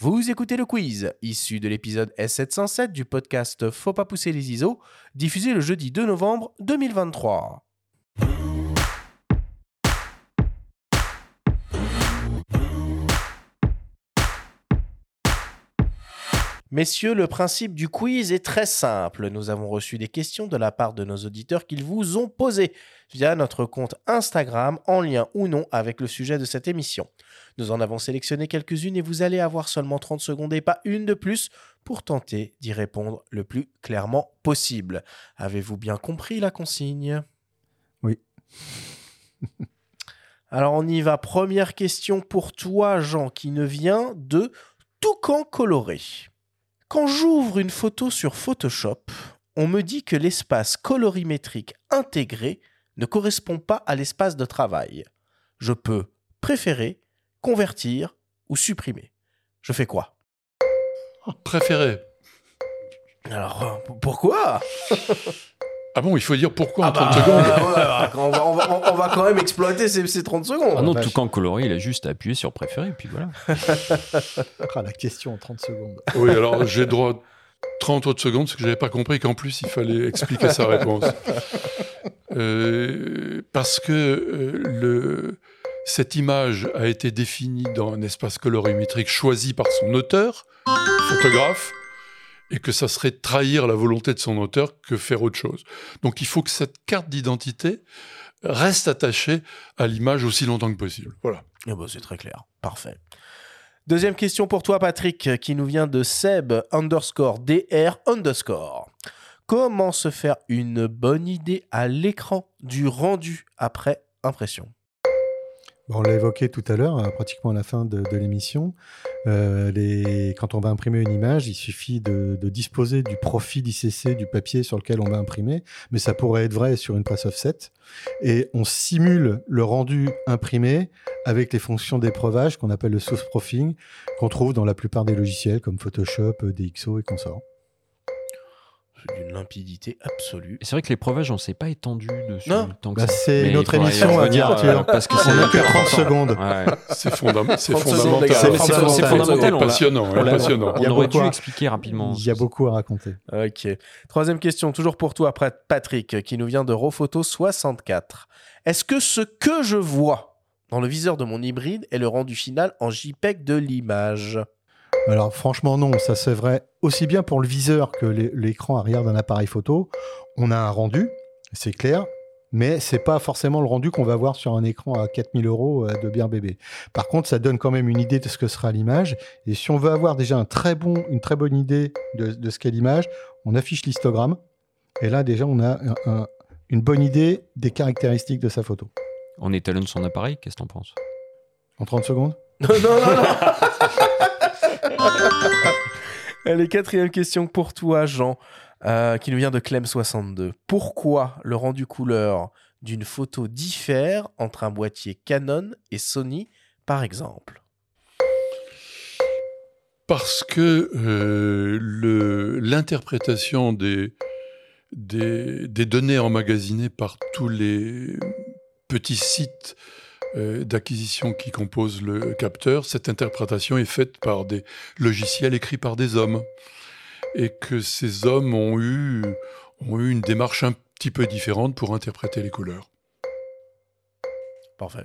Vous écoutez le quiz, issu de l'épisode S707 du podcast Faut pas pousser les ISO, diffusé le jeudi 2 novembre 2023. Messieurs, le principe du quiz est très simple. Nous avons reçu des questions de la part de nos auditeurs qu'ils vous ont posées via notre compte Instagram en lien ou non avec le sujet de cette émission. Nous en avons sélectionné quelques-unes et vous allez avoir seulement 30 secondes et pas une de plus pour tenter d'y répondre le plus clairement possible. Avez-vous bien compris la consigne? Oui. Alors on y va. Première question pour toi, Jean, qui ne vient de Toucan coloré. Quand j'ouvre une photo sur Photoshop, on me dit que l'espace colorimétrique intégré ne correspond pas à l'espace de travail. Je peux préférer, convertir ou supprimer. Je fais quoi? Préféré. Alors, euh, pourquoi? Ah bon, il faut dire pourquoi en Ah 30 bah, secondes ouais, ouais, on, va, on va- on va quand même exploiter ces, ces 30 secondes. Ah non, tout camp coloré, il a juste à appuyer sur préféré, puis voilà. Ah, la question en 30 secondes. Oui, alors j'ai droit à 30 autres secondes parce que j'avais pas compris qu'en plus il fallait expliquer sa réponse. Euh, parce que euh, le, cette image a été définie dans un espace colorimétrique choisi par son auteur, photographe, et que ça serait trahir la volonté de son auteur que faire autre chose. Donc il faut que cette carte d'identité reste attachée à l'image aussi longtemps que possible. Voilà. Eh ben, c'est très clair. Parfait. Deuxième question pour toi, Patrick, qui nous vient de Seb underscore DR underscore. Comment se faire une bonne idée à l'écran du rendu après impression? On l'a évoqué tout à l'heure, euh, pratiquement à la fin de, l'émission. Euh, Quand on va imprimer une image, il suffit de, disposer du profil ICC du papier sur lequel on va imprimer, mais ça pourrait être vrai sur une presse offset. Et on simule le rendu imprimé avec les fonctions d'épreuvage qu'on appelle le source proofing, qu'on trouve dans la plupart des logiciels comme Photoshop, euh, DxO et consorts. C'est d'une limpidité absolue. Et C'est vrai que l'épreuvage, on s'est pas étendu dessus Non. tant que Bah, ça. c'est y émission à dire, euh, parce que c'est On n'a que hyper 30 important. secondes. Ouais. C'est fondam- c'est 30 secondes, fondamental. les C'est- 30 c'est secondes. c'est fondamental. passionnant, hein, on passionnant. Il y a On aurait beaucoup dû à- expliquer rapidement. Il y a beaucoup à raconter. Ok. Troisième question, toujours pour toi, Pat- Patrick, qui nous vient de Rofoto64. Est-ce que ce que je vois dans le viseur de mon hybride est le rendu final en JPEG de l'image? Alors franchement non, ça c'est vrai aussi bien pour le viseur que l'é- l'écran arrière d'un appareil photo. On a un rendu, c'est clair, mais c'est pas forcément le rendu qu'on va voir sur un écran à 4000 euros euh, de bien bébé. Par contre, ça donne quand même une idée de ce que sera l'image. Et si on veut avoir déjà un très bon, une très bonne idée de, de ce qu'est l'image, on affiche l'histogramme. Et là déjà, on a un- un- une bonne idée des caractéristiques de sa photo. On étalonne son appareil, qu'est-ce que t'en penses? En 30 secondes? Non, non, non, non Allez, quatrième question pour toi, Jean, euh, qui nous vient de Clem62. Pourquoi le rendu couleur d'une photo diffère entre un boîtier Canon et Sony, par exemple? Parce que euh, l'interprétation des, données emmagasinées par tous les petits sites d'acquisition qui composent le capteur, cette interprétation est faite par des logiciels écrits par des hommes. Et que ces hommes ont eu, ont eu une démarche un petit peu différente pour interpréter les couleurs. Parfait.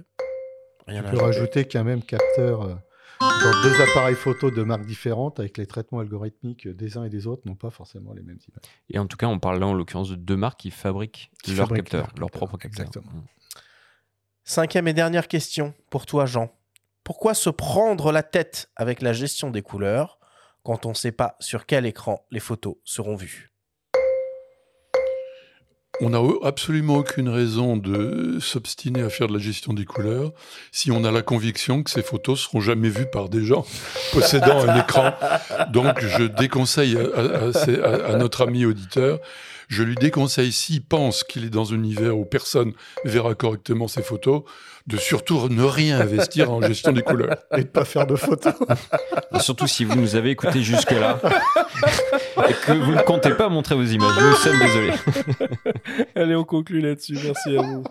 Rien On à peut ajouter. rajouter qu'un même capteur euh, dans deux appareils photo de marques différentes, avec les traitements algorithmiques des uns et des autres, n'ont pas forcément les mêmes images. Et en tout cas, on parle là en l'occurrence de deux marques qui fabriquent Qui leurs fabriquent capteurs, leurs leurs capteurs, propres capteurs. exactement. Mm. Cinquième et dernière question pour toi, Jean. Pourquoi se prendre la tête avec la gestion des couleurs quand on ne sait pas sur quel écran les photos seront vues? On n'a absolument aucune raison de s'obstiner à faire de la gestion des couleurs si on a la conviction que ces photos seront jamais vues par des gens possédant un écran. Donc je déconseille à, à- à ces- à- à notre ami auditeur, je lui déconseille s'il pense qu'il est dans un univers où personne verra correctement ses photos, de surtout ne rien investir en gestion des couleurs. Et de pas faire de photos. Et surtout si vous nous avez écoutés jusque-là et que vous ne comptez pas montrer vos images, nous sommes désolés. Allez, on conclut là-dessus. Merci à vous.